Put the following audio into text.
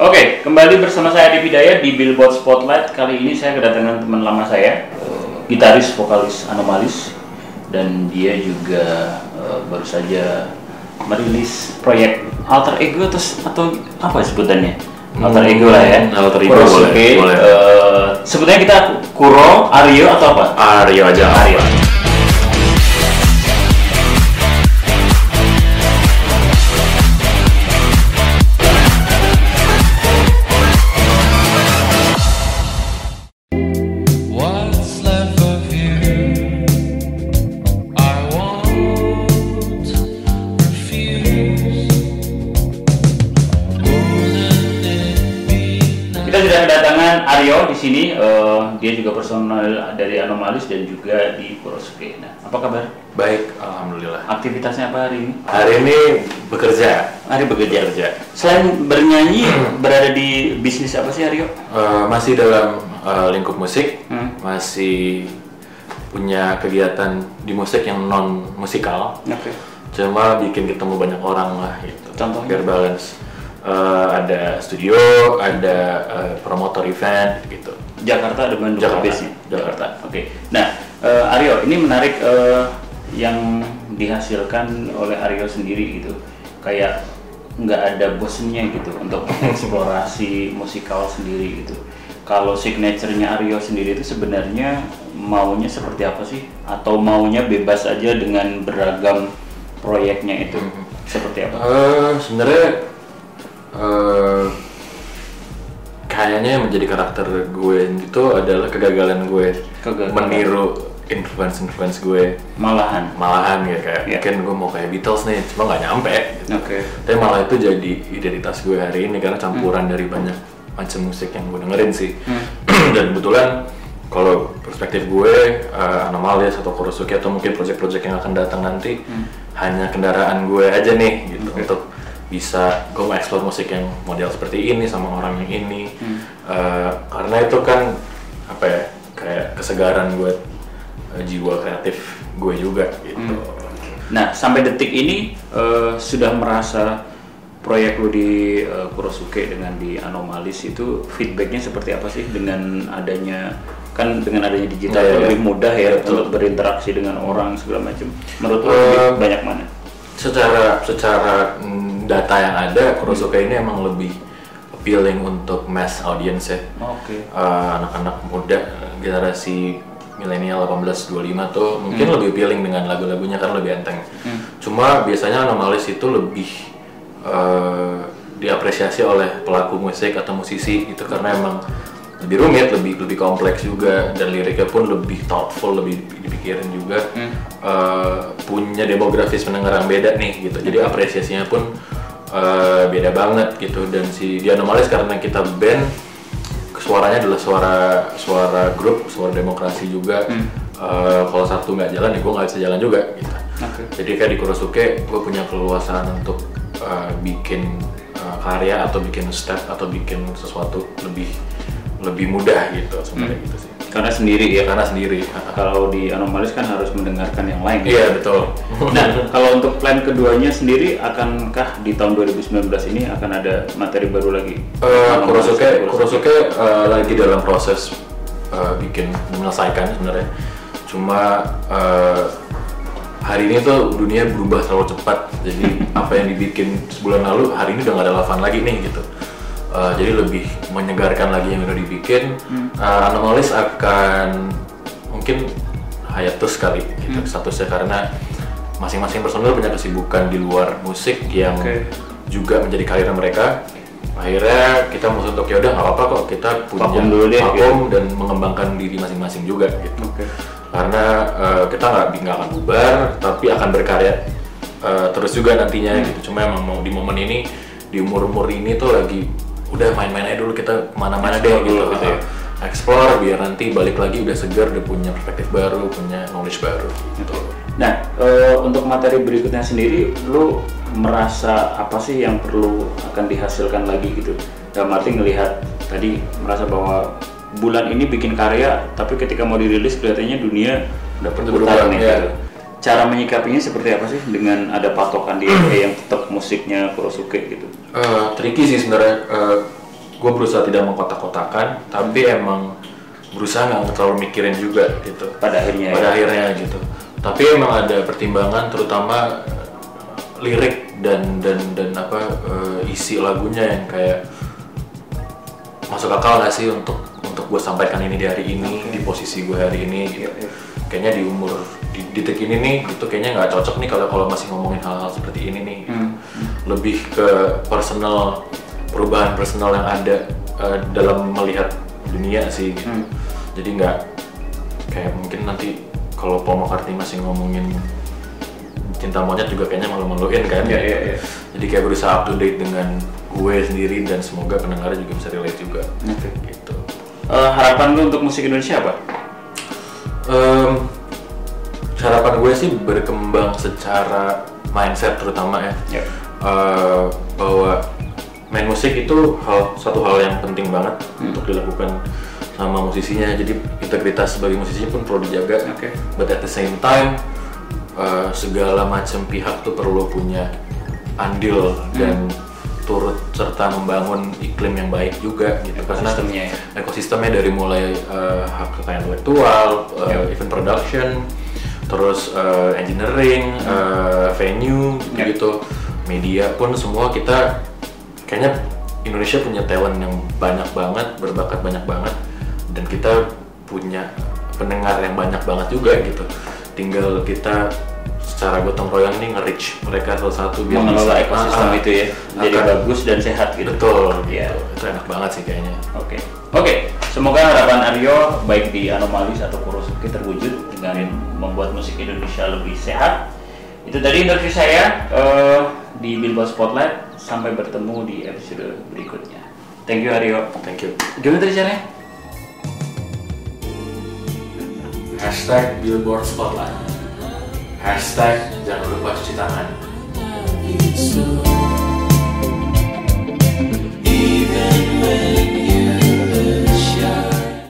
Oke, kembali bersama saya Devi Daya di Billboard Spotlight. Kali ini saya kedatangan teman lama saya, eh, gitaris vokalis Anomalis, dan dia juga eh, baru saja merilis proyek alter ego atau, atau apa sebutannya? Alter ego lah ya. Hmm, alter ego Kurosuke. boleh, boleh. Eh, sebetulnya kita Kuro, Aryo atau apa? Aryo aja. Aryo. What's sini. Eh, dia juga personal dari Anomalis dan juga di Kurosuke. Nah, apa kabar? Baik, alhamdulillah. Aktivitasnya apa hari ini? Hari ini bekerja. Hari bekerja. Bekerja. Selain bernyanyi, berada di bisnis apa sih Aryo? Eh, masih dalam eh, lingkup musik, Hmm. masih punya kegiatan di musik yang non musikal. Oke. Cuma bikin ketemu banyak orang lah gitu. Contohnya? Biar balance. Eh, ada studio, ada eh, promotor event gitu. Jakarta ada Bandung Jakarta. base-nya? Jakarta. Oke. Nah, eh, Aryo, ini menarik eh, yang dihasilkan oleh Aryo sendiri gitu. Kayak nggak ada bosennya gitu untuk eksplorasi musikal sendiri gitu. Kalau signaturenya Aryo sendiri itu sebenarnya maunya seperti apa sih? Atau maunya bebas aja dengan beragam proyeknya itu? Seperti apa? Eh, sebenarnya eh, kayaknya yang menjadi karakter gue itu adalah kegagalan gue Kegagalan. meniru influence influence gue Malahan. malahan ya kayak Iya. mungkin gue mau kayak Beatles nih cuma nggak nyampe gitu. Oke. tapi malah itu jadi identitas gue hari ini karena campuran dari banyak macam musik yang gue dengerin sih dan kebetulan kalau perspektif gue uh, Anomalis atau Kurosuke atau mungkin project-project yang akan datang nanti hanya kendaraan gue aja nih gitu untuk bisa gue mau explore musik yang model seperti ini sama orang yang ini Uh, karena itu kan apa ya kayak kesegaran buat uh, jiwa kreatif gue juga gitu Nah, sampai detik ini eh, sudah merasa proyek lu di eh, Kurosuke dengan di Anomalis itu feedbacknya seperti apa sih dengan adanya kan dengan adanya digital Iya, iya. lebih mudah ya Betul. untuk berinteraksi dengan orang segala macam. Menurut lu lebih banyak mana? secara secara mm, data yang ada Kurosuke ini emang lebih appealing untuk mass audience ya Oke. Eh, anak-anak muda generasi milenial 18-25 tuh mungkin Hmm. lebih appealing dengan lagu-lagunya karena lebih enteng cuma biasanya Anomalis itu lebih eh, diapresiasi oleh pelaku musik atau musisi itu karena emang lebih rumit, lebih lebih kompleks juga dan liriknya pun lebih thoughtful, lebih dipikirin juga Eh, punya demografis pendengar yang beda nih gitu. Jadi apresiasinya pun eh, beda banget gitu dan si di Anomalis karena kita band suaranya adalah suara suara grup, suara demokrasi juga. Eh, kalau satu nggak jalan ya gue nggak bisa jalan juga gitu. Oke. Jadi kayak di Kurosuke gue punya keluasan untuk uh, bikin uh, karya atau bikin step atau bikin sesuatu lebih lebih mudah gitu sebenarnya gitu sih. Karena sendiri ya. Karena sendiri. Kalau di Anomalis kan harus mendengarkan yang lain. Iya betul. Nah, kalau untuk plan keduanya sendiri, akankah di tahun 2019 ini akan ada materi baru lagi? Uh, Kurosuke Kurosuke uh, lagi dalam proses uh, bikin menyelesaikan sebenarnya. Cuma uh, hari ini tuh dunia berubah terlalu cepat. Jadi apa yang dibikin sebulan lalu hari ini udah nggak relevan lagi nih gitu. Uh, jadi lebih menyegarkan lagi yang udah dibikin. Uh, Anomalis akan mungkin hiatus kali gitu statusnya karena masing-masing personel punya kesibukan di luar musik yang Oke. juga menjadi karir mereka akhirnya kita musuh untuk ya udah nggak apa-apa kok kita punya Vakum dulu deh, vakum dan mengembangkan diri masing-masing juga gitu Oke. karena eh, kita nggak nggak akan bubar tapi akan berkarya eh, terus juga nantinya Hmm. gitu cuma emang mau di momen ini di umur umur ini tuh lagi udah main-main aja dulu kita ke mana-mana deh gitu, dulu gitu ya. explore biar nanti balik lagi udah segar udah punya perspektif baru punya knowledge baru gitu Nah, eh, untuk materi berikutnya sendiri, lu merasa apa sih yang perlu akan dihasilkan lagi gitu? Dalam arti ngelihat tadi merasa bahwa bulan ini bikin karya, tapi ketika mau dirilis kelihatannya dunia udah berputar nih. ya. gitu. Cara menyikapinya seperti apa sih dengan ada patokan di yang tetap musiknya Kurosuke gitu? Eh, tricky sih sebenarnya. Eh, gue berusaha tidak mengkotak-kotakan tapi emang berusaha nggak terlalu mikirin juga gitu Pada akhirnya pada ya. akhirnya gitu tapi emang ada pertimbangan terutama eh, lirik dan dan dan apa eh, isi lagunya yang kayak masuk akal nggak sih untuk untuk gue sampaikan ini di hari ini di posisi gue hari ini gitu. Iya, iya. Kayaknya di umur di detik ini nih gitu kayaknya nggak cocok nih kalau kalau masih ngomongin hal-hal seperti ini nih. Hmm. lebih ke personal perubahan personal yang ada eh, dalam melihat dunia sih gitu. Hmm. jadi nggak kayak mungkin nanti kalau Paul McCartney masih ngomongin cinta monyet juga kayaknya malu-maluin kan Iya, iya, iya. jadi kayak berusaha up to date dengan gue sendiri dan semoga pendengarnya juga bisa relate juga Oke. gitu Eh, harapan lu untuk musik Indonesia apa? Em, harapan gue sih berkembang secara mindset terutama ya. Ya. Eh, bahwa main musik itu hal satu hal yang penting banget untuk dilakukan sama musisinya. Jadi integritas sebagai musisi pun perlu dijaga. Oke. but at the same time eh, segala macam pihak tuh perlu punya andil dan turut serta membangun iklim yang baik juga gitu karena Ekosistemnya ya. ekosistemnya dari mulai eh, hak kekayaan intelektual, eh, event production, terus eh, engineering, eh, venue Ya. gitu, media pun semua kita kayaknya Indonesia punya talent yang banyak banget, berbakat banyak banget, dan kita punya pendengar yang banyak banget juga gitu. Tinggal kita secara gotong royong nih nge-reach mereka salah satu biar Mengelola bisa- ekosistem Ah, ah. itu ya, jadi Akan- bagus dan sehat gitu. Betul, Iya. gitu. Itu enak banget sih kayaknya. Oke, oke. Semoga harapan Aryo baik di Anomalis atau Kurosuke terwujud dengan membuat musik Indonesia lebih sehat. Itu tadi interview saya eh, di Billboard Spotlight. Sampai bertemu di episode berikutnya. Thank you Aryo. Thank you. Gimana tadi caranya? Hashtag Billboard Spotlight Hashtag jangan lupa cuci tangan. Even when